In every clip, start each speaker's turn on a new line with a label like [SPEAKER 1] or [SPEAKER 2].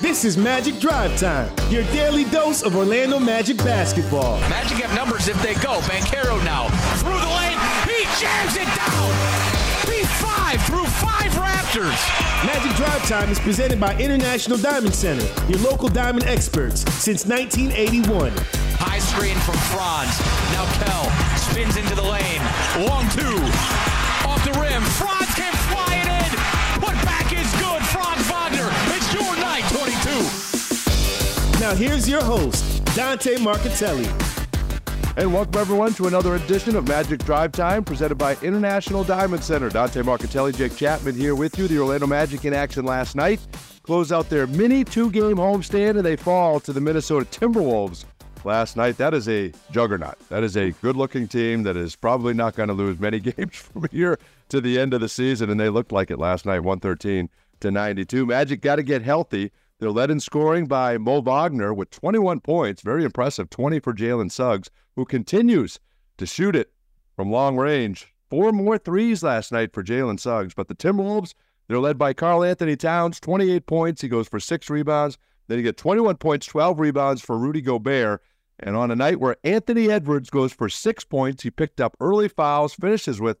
[SPEAKER 1] This is Magic Drive Time, your daily dose of Orlando Magic basketball.
[SPEAKER 2] Magic have numbers if they go. Banchero now through the lane. He jams it down. P5 through five Raptors.
[SPEAKER 1] Magic Drive Time is presented by International Diamond Center, your local diamond experts since 1981.
[SPEAKER 2] High screen from Franz. Now Kell spins into the lane. Long two. Off the rim. Franz can
[SPEAKER 1] Now here's your host, Dante Marcatelli.
[SPEAKER 3] And welcome everyone to another edition of Magic Drive Time presented by International Diamond Center. Dante Marcatelli, Jake Chapman here with you. The Orlando Magic in action last night. Close out their mini two-game homestand and they fall to the Minnesota Timberwolves last night. That is a juggernaut. That is a good-looking team that is probably not going to lose many games from here to the end of the season, and they looked like it last night, 113 to 92. Magic got to get healthy. They're led in scoring by Mo Wagner with 21 points. Very impressive. 20 for Jalen Suggs, who continues to shoot it from long range. Four more threes last night for Jalen Suggs. But the Timberwolves, they're led by Karl-Anthony Towns, 28 points. He goes for six rebounds. Then you get 21 points, 12 rebounds for Rudy Gobert. And on a night where Anthony Edwards goes for six points, he picked up early fouls, finishes with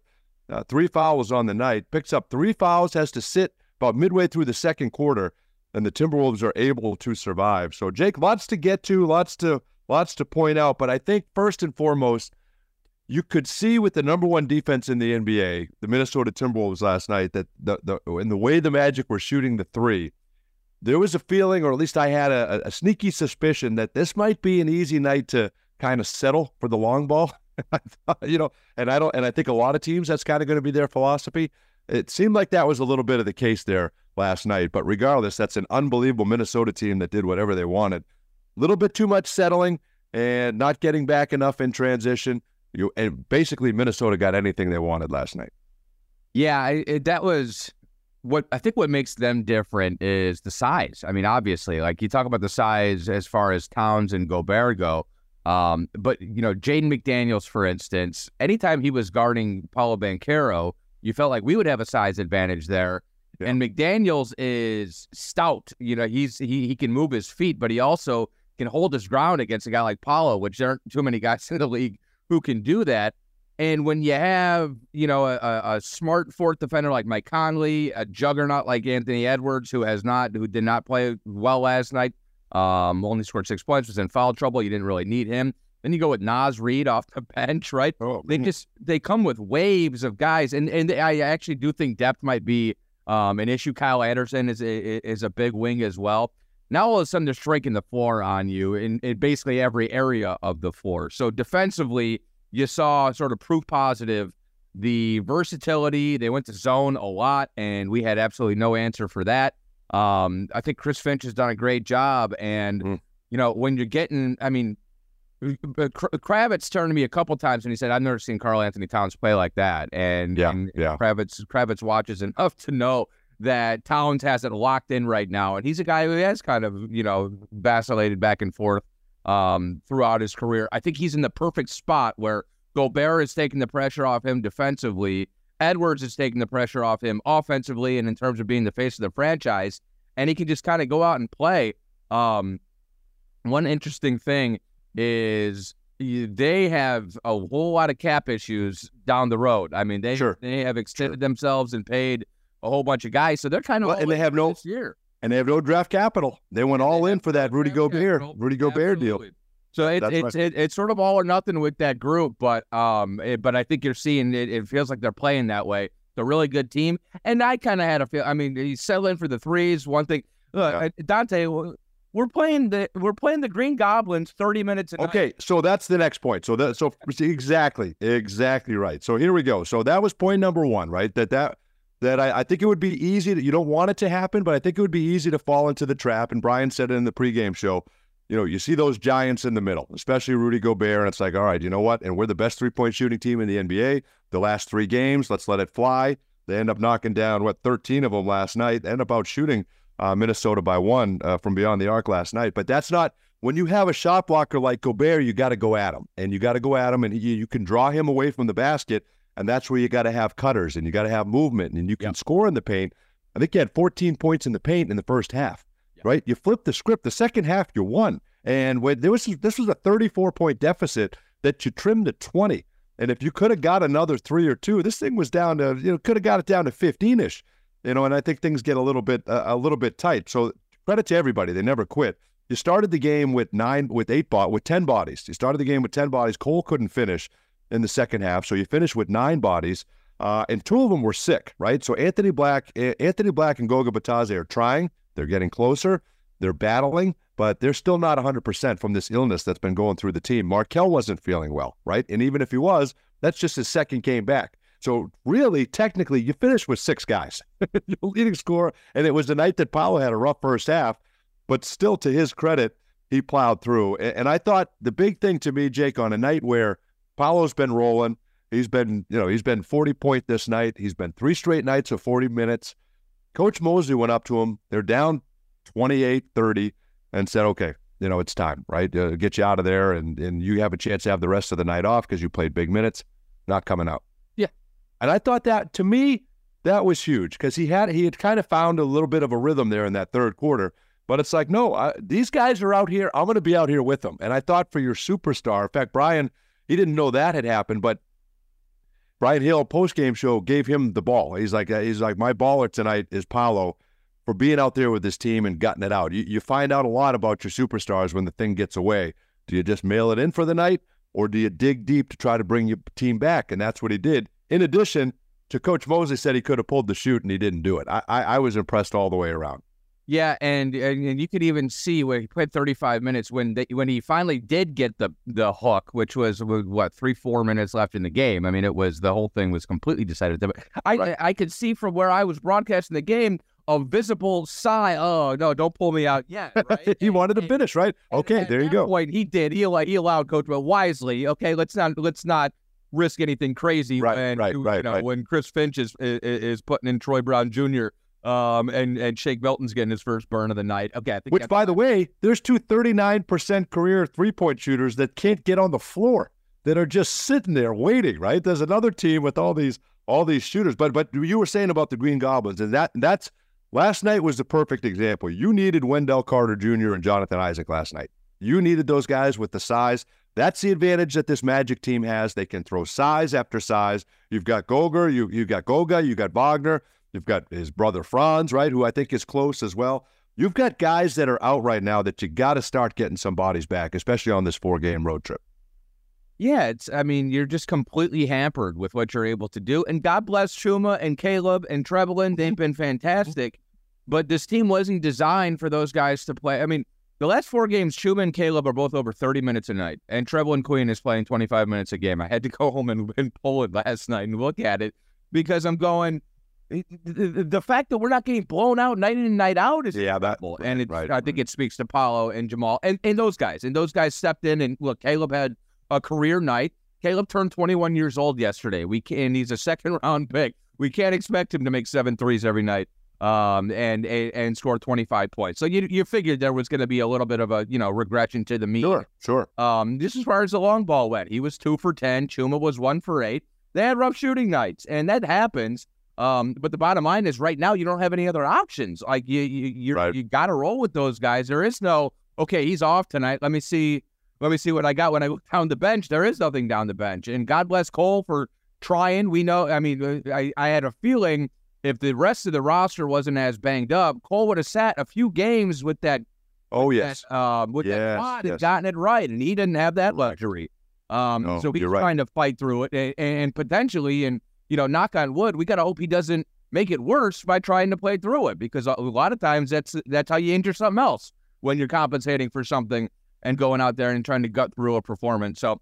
[SPEAKER 3] uh, three fouls on the night, picks up three fouls, has to sit about midway through the second quarter and the Timberwolves are able to survive. So Jake, lots to get to, lots to lots to point out, but I think first and foremost, you could see with the number one defense in the NBA, the Minnesota Timberwolves last night, that the, the in the way the Magic were shooting the three, there was a feeling, or at least I had a, a sneaky suspicion that this might be an easy night to kind of settle for the long ball. you know, and I don't, and I think a lot of teams that's kind of going to be their philosophy. It seemed like that was a little bit of the case there last night. But regardless, that's an unbelievable Minnesota team that did whatever they wanted. A little bit too much settling and not getting back enough in transition. You and basically Minnesota got anything they wanted last night.
[SPEAKER 4] Yeah, it, that was what I think. What makes them different is the size. I mean, obviously, like you talk about the size as far as Towns and Gobert go. Um, but you know, Jaden McDaniels, for instance, anytime he was guarding Paolo Banchero, you felt like we would have a size advantage there. Yeah. And McDaniels is stout. You know, he's he he can move his feet, but he also can hold his ground against a guy like Paolo, which there aren't too many guys in the league who can do that. And when you have, you know, a, a, smart fourth defender like Mike Conley, a juggernaut like Anthony Edwards, who has not, who did not play well last night, um, only scored six points, was in foul trouble. You didn't really need him. Then you go with Naz Reid off the bench, right? Oh, they just they come with waves of guys, and and I actually do think depth might be um, an issue. Kyle Anderson is a, is a big wing as well. Now all of a sudden they're striking the floor on you in, in basically every area of the floor. So defensively, you saw sort of proof positive the versatility. They went to zone a lot, and we had absolutely no answer for that. Um, I think Chris Finch has done a great job, and mm. you know when you're getting, I mean, Kravitz turned to me a couple times and he said, "I've never seen Karl-Anthony Towns play like that." And
[SPEAKER 3] yeah,
[SPEAKER 4] and
[SPEAKER 3] yeah.
[SPEAKER 4] Kravitz Kravitz watches enough to know that Towns has it locked in right now, and he's a guy who has kind of you know vacillated back and forth um, throughout his career. I think he's in the perfect spot where Gobert is taking the pressure off him defensively. Edwards is taking the pressure off him offensively, and in terms of being the face of the franchise, and he can just kind of go out and play. Um, one interesting thing is they have a whole lot of cap issues down the road. I mean, they sure. they have extended sure. themselves and paid a whole bunch of guys, so they're kind of
[SPEAKER 3] well, and they have no
[SPEAKER 4] this year,
[SPEAKER 3] and they have no draft capital. They went all they in for that Rudy Gobert, capital. Rudy Gobert
[SPEAKER 4] Absolutely.
[SPEAKER 3] deal.
[SPEAKER 4] So it, it's it, it's sort of all or nothing with that group, but um, it, but I think you're seeing it. It feels like they're playing that way. It's a really good team, and I kind of had a feel. I mean, he's settling for the threes. One thing, look, yeah. Dante, we're playing the we're playing the Green Goblins 30 minutes.
[SPEAKER 3] okay,
[SPEAKER 4] night.
[SPEAKER 3] so that's the next point. So that so exactly exactly right. So here we go. So that was point number one, right? That that that I, I think it would be easy that you don't want it to happen, but I think it would be easy to fall into the trap. And Brian said it in the pregame show. You know, you see those giants in the middle, especially Rudy Gobert, and it's like, all right, you know what? And we're the best three point shooting team in the NBA. The last three games, let's let it fly. They end up knocking down what 13 of them last night. They end up out shooting uh, Minnesota by one uh, from beyond the arc last night. But that's not when you have a shot blocker like Gobert, you got to go at him, and you got to go at him, and he, you can draw him away from the basket, and that's where you got to have cutters, and you got to have movement, and you can yep. score in the paint. I think he had 14 points in the paint in the first half. right? You flip the script. The second half, you won, and when there was this was a 34 point deficit that you trimmed to 20. And if you could have got another three or two, this thing was down to you know could have got it down to 15 ish, you know. And I think things get a little bit uh, a little bit tight. So credit to everybody; they never quit. You started the game with nine, with eight bot, with ten bodies. You started the game with ten bodies. Cole couldn't finish in the second half, so you finished with nine bodies, uh, and two of them were sick, right? So Anthony Black, Anthony Black, and Goga Bitadze are trying. They're getting closer. They're battling, but they're still not 100% from this illness that's been going through the team. Markelle wasn't feeling well, right? And even if he was, that's just his second game back. So really, technically, you finished with six guys, leading scorer, and it was the night that Paolo had a rough first half. But still, to his credit, he plowed through. And I thought the big thing to me, Jake, on a night where Paolo's been rolling, he's been, you know, he's been 40 point this night. He's been three straight nights of 40 minutes. Coach Mosley went up to him. They're down 28 30 and said, okay, you know, it's time, right? Uh, get you out of there and, and you have a chance to have the rest of the night off because you played big minutes, not coming out. And I thought that to me, that was huge because he had he had kind of found a little bit of a rhythm there in that third quarter but it's like, no, I, these guys are out here. I'm going to be out here with them. And I thought for your superstar, in fact, Brian, he didn't know that had happened, but Brian Hill post game show gave him the ball. He's like, he's like, my baller tonight is Paolo for being out there with this team and gutting it out. You, you find out a lot about your superstars when the thing gets away. Do you just mail it in for the night, or do you dig deep to try to bring your team back? And that's what he did. In addition to Coach Mosley said he could have pulled the chute and he didn't do it. I, I, I was impressed all the way around.
[SPEAKER 4] Yeah, and, and, and you could even see when he played 35 minutes when they, when he finally did get the the hook, which was what three four minutes left in the game. I mean, it was the whole thing was completely decided. But I right. I, I could see from where I was broadcasting the game a visible sigh. Oh no, don't pull me out yet. Right?
[SPEAKER 3] he wanted to finish, right? Okay, there you go.
[SPEAKER 4] Point he did. He he allowed Coach but wisely. Okay, let's not let's not risk anything crazy
[SPEAKER 3] right,
[SPEAKER 4] when
[SPEAKER 3] right,
[SPEAKER 4] you,
[SPEAKER 3] right,
[SPEAKER 4] you know, when Chris Finch is, is is putting in Troy Brown Jr. Um, and and Shake Milton's getting his first burn of the night. Okay,
[SPEAKER 3] which by the way, there's two 39% career three point shooters that can't get on the floor that are just sitting there waiting. Right? There's another team with all these all these shooters. But but you were saying about the Green Goblins, and that that's last night was the perfect example. You needed Wendell Carter Jr. and Jonathan Isaac last night. You needed those guys with the size. That's the advantage that this Magic team has. They can throw size after size. You've got Goger, you you got Goga, you've got Wagner. You've got his brother Franz, right, who I think is close as well. You've got guys that are out right now that you got to start getting some bodies back, especially on this four game road trip.
[SPEAKER 4] Yeah, it's. I mean, you're just completely hampered with what you're able to do. And God bless Chuma and Caleb and Trevelin. They've been fantastic. But this team wasn't designed for those guys to play. I mean, the last four games, Chuma and Caleb are both over 30 minutes a night. And Trevelin Queen is playing 25 minutes a game. I had to go home and, and pull it last night and look at it because I'm going, the, fact that we're not getting blown out night in and night out is
[SPEAKER 3] yeah, that,
[SPEAKER 4] and it,
[SPEAKER 3] right,
[SPEAKER 4] I think it speaks to Paolo and Jamal and, and those guys. And those guys stepped in and look, Caleb had a career night. Caleb turned 21 years old yesterday. We can he's a second round pick. We can't expect him to make seven threes every night um, and, and and score 25 points. So you you figured there was going to be a little bit of a you know regression to the mean.
[SPEAKER 3] Sure, sure.
[SPEAKER 4] Um, just as far as the long ball went, he was two for 10. Chuma was one for eight. They had rough shooting nights, and that happens. Um, but the bottom line is, right now you don't have any other options. Like you, you, you,
[SPEAKER 3] right.
[SPEAKER 4] you got to roll with those guys. There is no okay. He's off tonight. Let me see. Let me see what I got when I look down the bench. There is nothing down the bench, and God bless Cole for trying. We know. I mean, I, I had a feeling if the rest of the roster wasn't as banged up, Cole would have sat a few games with that.
[SPEAKER 3] Oh yes,
[SPEAKER 4] that, um, with
[SPEAKER 3] yes,
[SPEAKER 4] that quad
[SPEAKER 3] yes.
[SPEAKER 4] and gotten it right, and he didn't have that luxury. Um,
[SPEAKER 3] no,
[SPEAKER 4] so he's
[SPEAKER 3] right.
[SPEAKER 4] trying to fight through it, and, and potentially, and you know, knock on wood, we got to hope he doesn't make it worse by trying to play through it, because a lot of times that's that's how you injure something else when you're compensating for something and going out there and trying to gut through a performance. So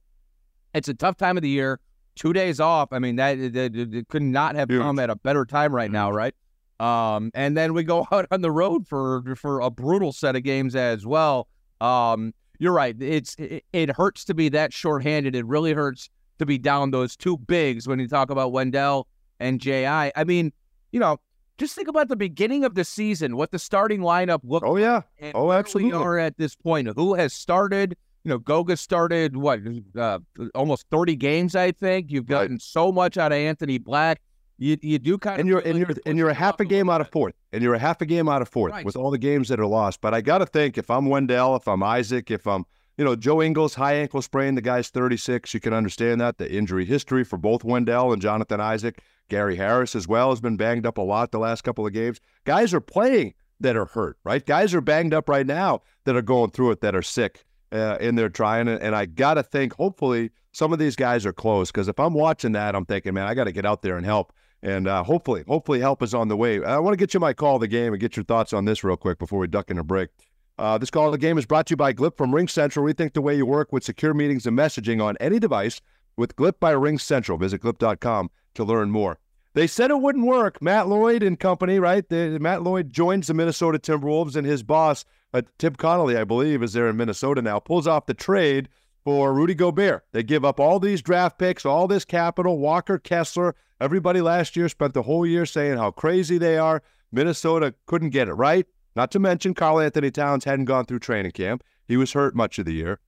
[SPEAKER 4] it's a tough time of the year. Two days off. I mean, that it, could not have
[SPEAKER 3] Huge.
[SPEAKER 4] come at a better time right now, right? Um, and then we go out on the road for for a brutal set of games as well. Um, you're right. It's it, it hurts to be that shorthanded. It really hurts to be down those two bigs when you talk about Wendell and Ji. I mean, you know, just think about the beginning of the season, what the starting lineup looked.
[SPEAKER 3] Oh yeah.
[SPEAKER 4] And
[SPEAKER 3] Oh, absolutely.
[SPEAKER 4] We are at this point. Who has started? You know, Goga started what uh, almost 30 games, I think. You've
[SPEAKER 3] Right.
[SPEAKER 4] gotten so much out of Anthony Black. you you do kind of
[SPEAKER 3] and you're and
[SPEAKER 4] like
[SPEAKER 3] you're and you're a half a game out of fourth, and you're a half a game out of fourth
[SPEAKER 4] Right.
[SPEAKER 3] with all the games that are lost. But I got to think if I'm Wendell, if I'm Isaac, if I'm you know Joe Ingles, high ankle sprain, the guy's 36. You can understand that the injury history for both Wendell and Jonathan Isaac. Gary Harris as well has been banged up a lot the last couple of games. Guys are playing that are hurt, right? Guys are banged up right now that are going through it that are sick uh, and they're trying. And, and I got to think, hopefully, some of these guys are close because if I'm watching that, I'm thinking, man, I got to get out there and help. And uh, hopefully, hopefully, help is on the way. I want to get you my call of the game and get your thoughts on this real quick before we duck in a break. Uh, this call of the game is brought to you by Glip from RingCentral. Rethink the way you work with secure meetings and messaging on any device with Glip by RingCentral. Visit glip.com to learn more. They said it wouldn't work. Matt Lloyd and company, right? The, Matt Lloyd joins the Minnesota Timberwolves, and his boss, uh, Tim Connelly, I believe, is there in Minnesota now, pulls off the trade for Rudy Gobert. They give up all these draft picks, all this capital. Walker, Kessler, everybody last year spent the whole year saying how crazy they are. Minnesota couldn't get it right. Not to mention, Karl-Anthony Towns hadn't gone through training camp. He was hurt much of the year.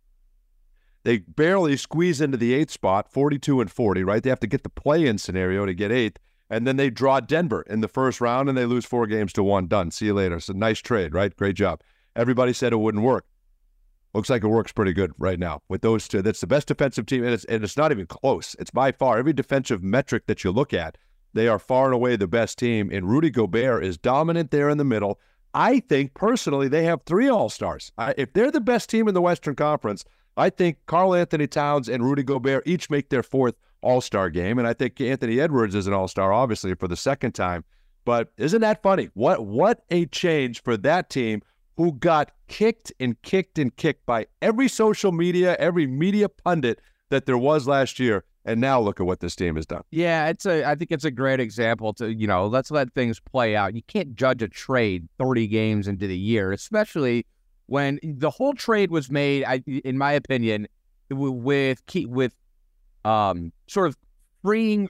[SPEAKER 3] They barely squeeze into the eighth spot, 42 and 40, right? They have to get the play in scenario to get eighth. And then they draw Denver in the first round and they lose four games to one. Done. See you later. It's a nice trade, right? Great job. Everybody said it wouldn't work. Looks like it works pretty good right now with those two. That's the best defensive team, and it's, and it's not even close. It's by far every defensive metric that you look at, they are far and away the best team. And Rudy Gobert is dominant there in the middle. I think personally they have three All Stars. If they're the best team in the Western Conference, I think Karl-Anthony Towns and Rudy Gobert each make their fourth All Star game, and I think Anthony Edwards is an All Star, obviously for the second time. But isn't that funny? What what a change for that team who got kicked and kicked and kicked by every social media, every media pundit that there was last year. And now look at what this team has done.
[SPEAKER 4] Yeah, it's a. I think it's a great example to you know. Let's let things play out. You can't judge a trade thirty games into the year, especially when the whole trade was made. I, in my opinion, with with um sort of freeing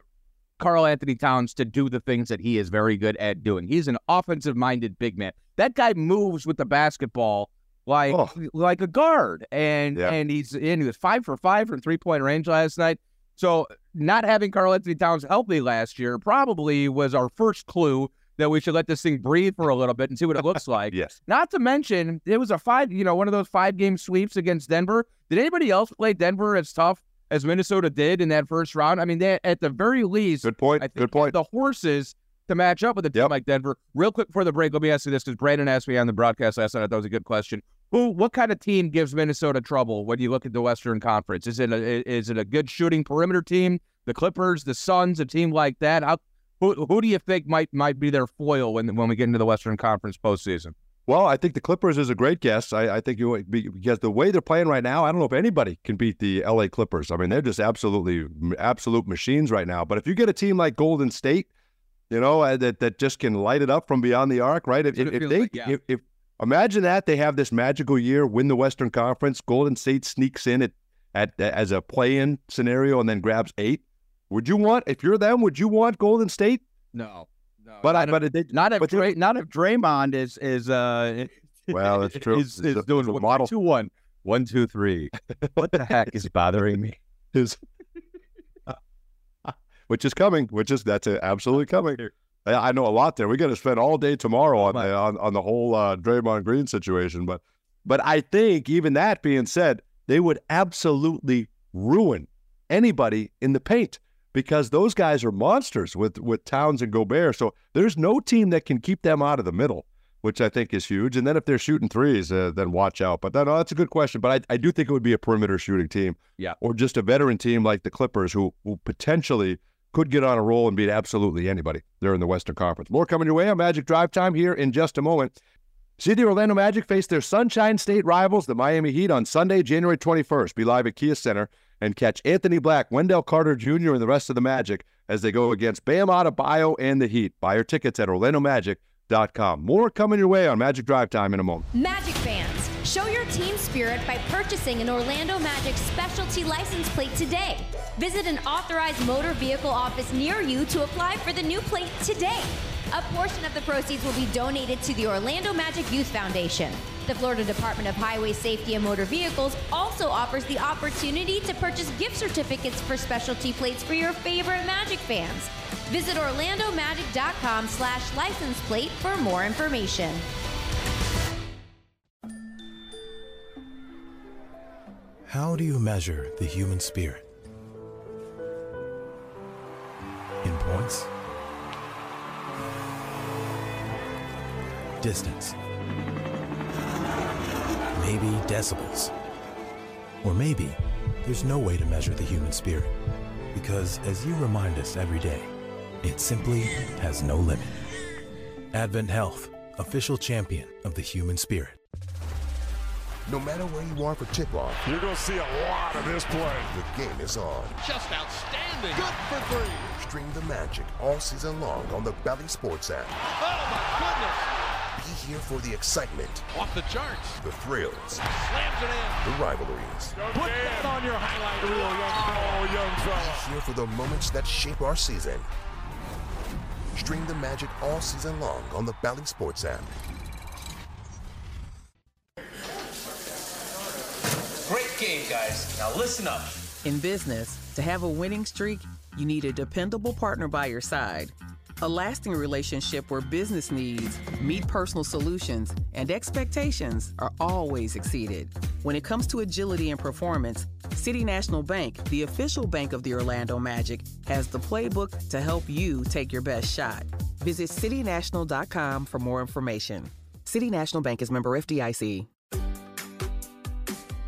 [SPEAKER 4] Karl-Anthony Towns to do the things that he is very good at doing. He's an offensive minded big man. That guy moves with the basketball like
[SPEAKER 3] Oh.
[SPEAKER 4] like a guard, and
[SPEAKER 3] Yeah.
[SPEAKER 4] and he's in he was five for five from three point range last night. So not having Karl-Anthony Towns healthy last year probably was our first clue that we should let this thing breathe for a little bit and see what it looks like.
[SPEAKER 3] Yes.
[SPEAKER 4] Not to mention, it was a five, you know, one of those five game sweeps against Denver. Did anybody else play Denver as tough as Minnesota did in that first round? I mean, they at the very least,
[SPEAKER 3] Good point.
[SPEAKER 4] I think
[SPEAKER 3] Good point.
[SPEAKER 4] the horses to match up with a team
[SPEAKER 3] Yep.
[SPEAKER 4] like Denver. Real quick before the break, let me ask you this because Brandon asked me on the broadcast last night. I thought it was a good question. Who, what kind of team gives Minnesota trouble when you look at the Western Conference? Is it a, is it a good shooting perimeter team? The Clippers, the Suns, a team like that? How, who, who do you think might might be their foil when when we get into the Western Conference postseason?
[SPEAKER 3] Well, I think the Clippers is a great guess. I, I think you because the way they're playing right now, I don't know if anybody can beat the LA Clippers. I mean, they're just absolutely absolute machines right now. But if you get a team like Golden State, you know uh, that that just can light it up from beyond the arc, right? If, if, they
[SPEAKER 4] like, yeah.
[SPEAKER 3] if, if imagine that they have this magical year, win the Western Conference, Golden State sneaks in at, at as a play-in scenario and then grabs eight. Would you want if you're them? Would you want Golden State?
[SPEAKER 4] No, no.
[SPEAKER 3] But I but they,
[SPEAKER 4] not if
[SPEAKER 3] but
[SPEAKER 4] Dray, not if Draymond is is uh
[SPEAKER 3] Well, that's true.
[SPEAKER 4] is, is doing
[SPEAKER 3] a
[SPEAKER 4] one,
[SPEAKER 3] model.
[SPEAKER 4] two one one two three. What the heck is bothering me?
[SPEAKER 3] is which is coming, which is that's absolutely coming. I I know a lot there. We got to spend all day tomorrow on the on, on the whole uh, Draymond Green situation, but but I think even that being said, they would absolutely ruin anybody in the paint because those guys are monsters with with Towns and Gobert. So there's no team that can keep them out of the middle, which I think is huge. And then if they're shooting threes, uh, then watch out. But that, no, that's a good question. But I, I do think it would be a perimeter shooting team,
[SPEAKER 4] Yeah.
[SPEAKER 3] or just a veteran team like the Clippers, who who potentially could get on a roll and beat absolutely anybody. They're in the Western Conference. More coming your way on Magic Drive Time here in just a moment. See the Orlando Magic face their Sunshine State rivals, the Miami Heat, on Sunday, January 21st. Be live at Kia Center and catch Anthony Black, Wendell Carter Jr., and the rest of the Magic as they go against Bam Adebayo and the Heat. Buy your tickets at OrlandoMagic.com. More coming your way on Magic Drive Time in a moment.
[SPEAKER 5] Magic fans, show your team spirit by purchasing an Orlando Magic specialty license plate today. Visit an authorized motor vehicle office near you to apply for the new plate today. A portion of the proceeds will be donated to the Orlando Magic Youth Foundation. The Florida Department of Highway Safety and Motor Vehicles also offers the opportunity to purchase gift certificates for specialty plates for your favorite Magic fans. Visit orlandomagic.com slash license plate for more information.
[SPEAKER 6] How do you measure the human spirit? In points? Distance? Maybe decibels? Or maybe there's no way to measure the human spirit because, as you remind us every day, it simply has no limit. Advent Health, official champion of the human spirit.
[SPEAKER 7] No matter where you are for tip-off,
[SPEAKER 8] you're going to see a lot of this play.
[SPEAKER 7] The game is on.
[SPEAKER 9] Just outstanding.
[SPEAKER 7] Good for three. Stream the magic all season long on the Bally Sports app.
[SPEAKER 9] Oh, my goodness.
[SPEAKER 7] Be here for the excitement.
[SPEAKER 9] Off the charts.
[SPEAKER 7] The thrills.
[SPEAKER 9] Slams it in.
[SPEAKER 7] The rivalries.
[SPEAKER 8] Put that on your highlight reel, young fellow. Oh, young fella.
[SPEAKER 7] Be here for the moments that shape our season. Stream the magic all season long on the Bally Sports app.
[SPEAKER 10] Game, guys. Now listen up.
[SPEAKER 11] In business, to have a winning streak, you need a dependable partner by your side. A lasting relationship where business needs meet personal solutions and expectations are always exceeded. When it comes to agility and performance, City National Bank, the official bank of the Orlando Magic, has the playbook to help you take your best shot. Visit citynational.com for more information. City National Bank is member FDIC.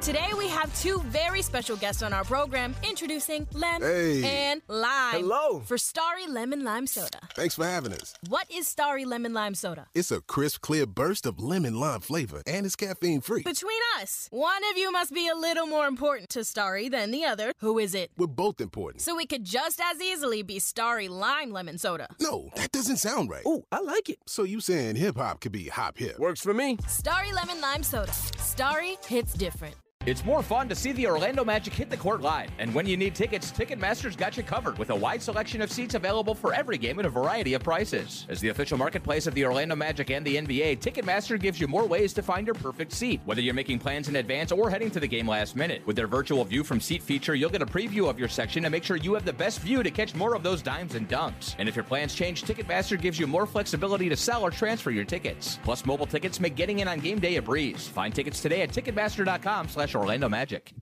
[SPEAKER 12] Today we have two very special guests on our program introducing Lem
[SPEAKER 13] hey.
[SPEAKER 12] and Lime.
[SPEAKER 13] Hello.
[SPEAKER 12] For Starry Lemon Lime Soda.
[SPEAKER 13] Thanks for having us.
[SPEAKER 12] What is Starry Lemon Lime Soda?
[SPEAKER 13] It's a crisp, clear burst of lemon lime flavor and it's caffeine free.
[SPEAKER 12] Between us, one of you must be a little more important to Starry than the other. Who is it?
[SPEAKER 13] We're both important.
[SPEAKER 12] So it could just as easily be Starry Lime Lemon Soda.
[SPEAKER 13] No, that doesn't sound right.
[SPEAKER 14] Oh, I like it.
[SPEAKER 13] So you saying hip hop could be hop hip?
[SPEAKER 14] Works for me.
[SPEAKER 12] Starry Lemon Lime Soda. Starry hits different.
[SPEAKER 2] It's more fun to see the Orlando Magic hit the court live. And when you need tickets, Ticketmaster's got you covered with a wide selection of seats available for every game at a variety of prices. As the official marketplace of the Orlando Magic and the NBA, Ticketmaster gives you more ways to find your perfect seat, whether you're making plans in advance or heading to the game last minute. With their virtual view from seat feature, you'll get a preview of your section to make sure you have the best view to catch more of those dimes and dunks. And if your plans change, Ticketmaster gives you more flexibility to sell or transfer your tickets. Plus, mobile tickets make getting in on game day a breeze. Find tickets today at Ticketmaster.com slash Orlando Magic.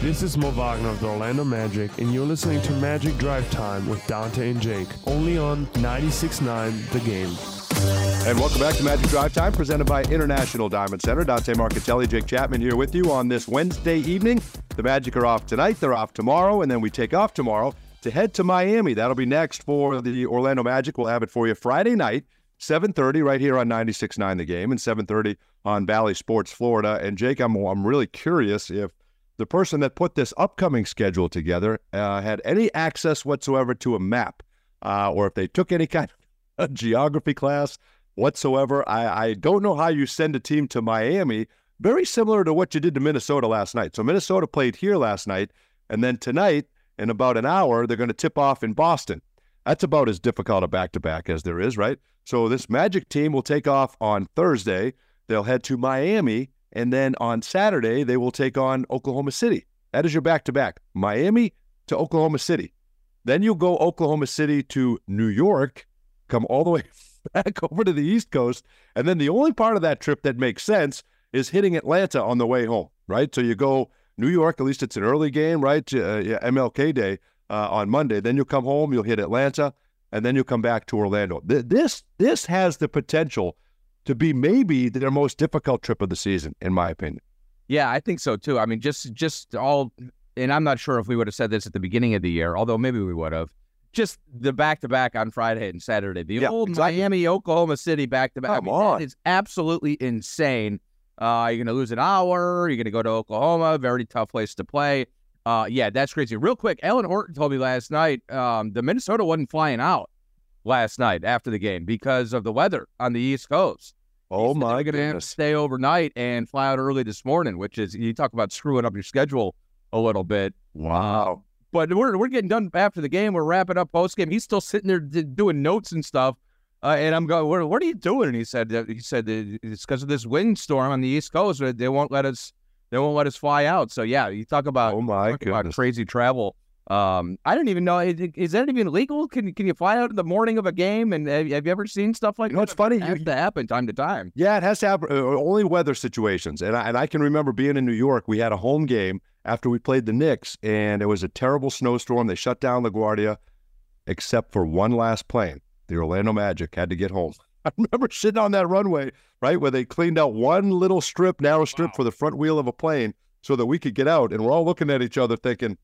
[SPEAKER 8] This is Mo Wagner of the Orlando Magic, and you're listening to Magic Drive Time with Dante and Jake, only on 96.9 The Game.
[SPEAKER 3] And welcome back to Magic Drive Time, presented by International Diamond Center. Dante Marcatelli, Jake Chapman here with you on this Wednesday evening. The Magic are off tonight, they're off tomorrow, and then we take off tomorrow to head to Miami. That'll be next for the Orlando Magic. We'll have it for you Friday night, 7.30 right here on 96.9 The Game, and 7.30 on Bally Sports Florida. And Jake, I'm, I'm really curious if the person that put this upcoming schedule together uh, had any access whatsoever to a map, uh, or if they took any kind of geography class whatsoever. I, I don't know how you send a team to Miami. Very similar to what you did to Minnesota last night. So Minnesota played here last night, and then tonight, in about an hour, they're going to tip off in Boston. That's about as difficult a back to back as there is, right? So this Magic team will take off on Thursday. They'll head to Miami, and then on Saturday, they will take on Oklahoma City. That is your back to back Miami to Oklahoma City. Then you'll go Oklahoma City to New York, come all the way back over to the East Coast. And then the only part of that trip that makes sense is hitting Atlanta on the way home, right? So you go New York, at least it's an early game, right? Uh, yeah, MLK Day. uh, on Monday. Then you'll come home, you'll hit Atlanta, and then you'll come back to Orlando. Th- this this has the potential to be maybe their most difficult trip of the season, in my opinion.
[SPEAKER 4] Yeah, I think so too. I mean, just just all, and I'm not sure if we would have said this at the beginning of the year, although maybe we would have. Just the back to back on Friday and Saturday, the
[SPEAKER 3] Yeah,
[SPEAKER 4] old
[SPEAKER 3] exactly.
[SPEAKER 4] Miami, Oklahoma City back to back.
[SPEAKER 3] Come on.
[SPEAKER 4] it's absolutely insane. Uh, you're gonna lose an hour. You're gonna go to Oklahoma, very tough place to play. Uh, yeah, that's crazy. Real quick, Alan Horton told me last night um, the Minnesota wasn't flying out last night after the game because of the weather on the East Coast.
[SPEAKER 3] Oh my goodness!
[SPEAKER 4] stay overnight and fly out early this morning, which is you talk about screwing up your schedule a little bit.
[SPEAKER 3] Wow.
[SPEAKER 4] But we're we're getting done after the game. We're wrapping up post game. He's still sitting there d- doing notes and stuff. Uh, and I'm going, what, what are you doing? And he said, uh, he said uh, it's because of this windstorm on the East Coast. uh, They won't let us, they won't let us fly out. So yeah, you talk about,
[SPEAKER 3] Oh my
[SPEAKER 4] about crazy travel. Um, I don't even know. Is, is that even legal? Can can you fly out in the morning of a game? And have, have you ever seen stuff like
[SPEAKER 3] You know,
[SPEAKER 4] that?
[SPEAKER 3] it's funny,
[SPEAKER 4] It has
[SPEAKER 3] you-
[SPEAKER 4] to happen time to time.
[SPEAKER 3] Yeah, it has to happen. Uh, only weather situations. And I, and I can remember being in New York. We had a home game after we played the Knicks, and it was a terrible snowstorm. They shut down LaGuardia, except for one last plane. The Orlando Magic had to get home. I remember sitting on that runway, right, where they cleaned out one little strip, narrow strip for the front wheel of a plane so that we could get out. And we're all looking at each other thinking,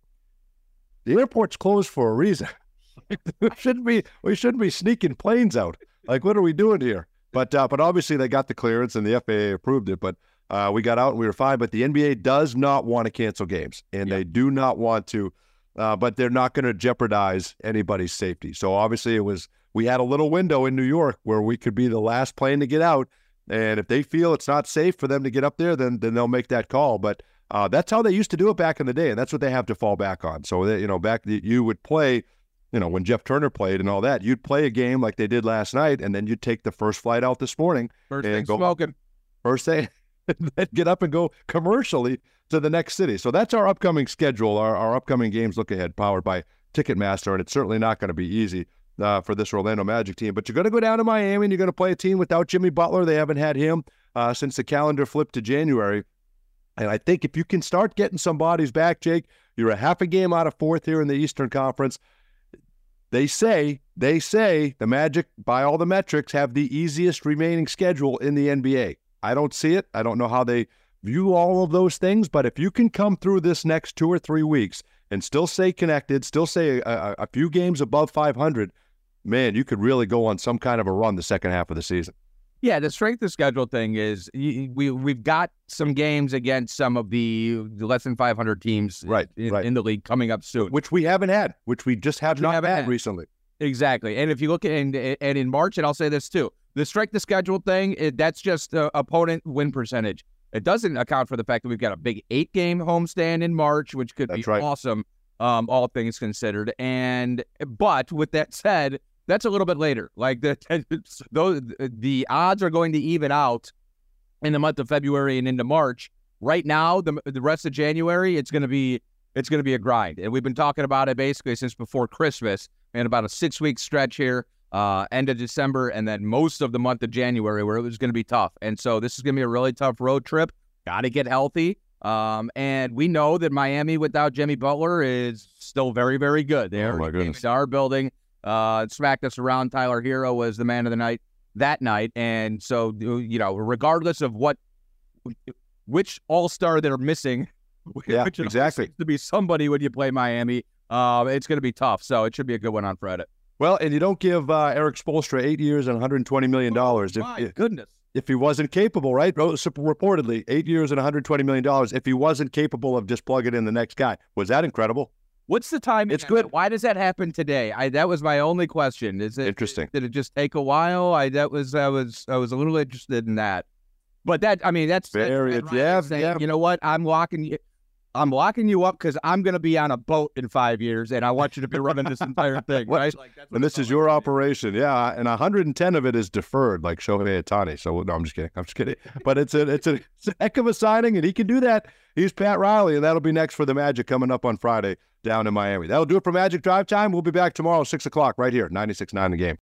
[SPEAKER 3] the airport's closed for a reason. we shouldn't be we shouldn't be sneaking planes out. Like, what are we doing here? But uh, but obviously they got the clearance and the FAA approved it. But uh, we got out and we were fine. But the NBA does not want to cancel games, and they do not want to. Uh, but they're not going to jeopardize anybody's safety. So obviously it was we had a little window in New York where we could be the last plane to get out. And if they feel it's not safe for them to get up there, then then they'll make that call. But uh, that's how they used to do it back in the day, and that's what they have to fall back on. So that, you know, back you would play, you know, when Jeff Turner played and all that, you'd play a game like they did last night, and then you'd take the first flight out this morning
[SPEAKER 4] First
[SPEAKER 3] and
[SPEAKER 4] thing
[SPEAKER 3] go
[SPEAKER 4] smoking.
[SPEAKER 3] first thing, then get up and go commercially to the next city. So that's our upcoming schedule, our, our upcoming games look ahead, powered by Ticketmaster, and it's certainly not going to be easy uh, for this Orlando Magic team. But you're going to go down to Miami, and you're going to play a team without Jimmy Butler. They haven't had him uh, since the calendar flipped to January. And I think if you can start getting some bodies back, Jake, you're a half a game out of fourth here in the Eastern Conference. They say, they say the Magic, by all the metrics, have the easiest remaining schedule in the NBA. I don't see it. I don't know how they view all of those things, but if you can come through this next two or three weeks and still stay connected, still say a, a, a few games above 500, man, you could really go on some kind of a run the second half of the season.
[SPEAKER 4] Yeah, the strength of schedule thing is we we've got some games against some of the less than 500 teams
[SPEAKER 3] Right,
[SPEAKER 4] in,
[SPEAKER 3] right.
[SPEAKER 4] in the league coming up soon.
[SPEAKER 3] Which we haven't had, which we just have
[SPEAKER 4] we
[SPEAKER 3] not had
[SPEAKER 4] had.
[SPEAKER 3] recently.
[SPEAKER 4] Exactly. And if you look at and, and in March, and I'll say this too, the strength of schedule thing, it, that's just uh, opponent win percentage. It doesn't account for the fact that we've got a big eight game homestand in March, which could
[SPEAKER 3] That's
[SPEAKER 4] be
[SPEAKER 3] right.
[SPEAKER 4] awesome, um, all things considered. And but with that said, that's a little bit later. Like the those the odds are going to even out in the month of February and into March. Right now, the the rest of January, it's going to be it's going to be a grind, and we've been talking about it basically since before Christmas. And about a six week stretch here, uh, end of December, and then most of the month of January, where it was going to be tough. And so this is going to be a really tough road trip. Got to get healthy. Um, and we know that Miami without Jimmy Butler is still very, very good. They
[SPEAKER 3] Oh,
[SPEAKER 4] already
[SPEAKER 3] my goodness.
[SPEAKER 4] our building, uh, smacked us around. Tyler Herro was the man of the night that night, and so you know, regardless of what, which All Star they're missing,
[SPEAKER 3] Yeah,
[SPEAKER 4] which
[SPEAKER 3] exactly.
[SPEAKER 4] to be somebody when you play Miami. Um, it's going to be tough, so it should be a good one on Friday.
[SPEAKER 3] Well, and you don't give uh, Erik Spoelstra eight years and 120 million dollars if,
[SPEAKER 4] My
[SPEAKER 3] if
[SPEAKER 4] goodness.
[SPEAKER 3] if he wasn't capable, right? Oh, Reportedly, eight years and 120 million dollars. If he wasn't capable of just plugging in the next guy, was that incredible?
[SPEAKER 4] What's the time?
[SPEAKER 3] It's good.
[SPEAKER 4] Why does that happen today? I that was my only question. Is it
[SPEAKER 3] Interesting.
[SPEAKER 4] Did it just take a while? I that was I was I was a little interested in that. But that I mean that's that's
[SPEAKER 3] Very- it's- yeah,
[SPEAKER 4] saying,
[SPEAKER 3] yeah.
[SPEAKER 4] You know what? I'm locking you. I'm locking you up because I'm going to be on a boat in five years, and I want you to be running this entire thing, right? Like,
[SPEAKER 3] And this is your
[SPEAKER 4] to me.
[SPEAKER 3] operation, yeah. And 110 of it is deferred, like Shohei Ohtani. So no, I'm just kidding. I'm just kidding. But it's a it's a, it's a heck of a signing, and he can do that. He's Pat Riley, and that'll be next for the Magic coming up on Friday down in Miami. That'll do it for Magic Drive Time. We'll be back tomorrow, six o'clock, right here, 96.9 the game.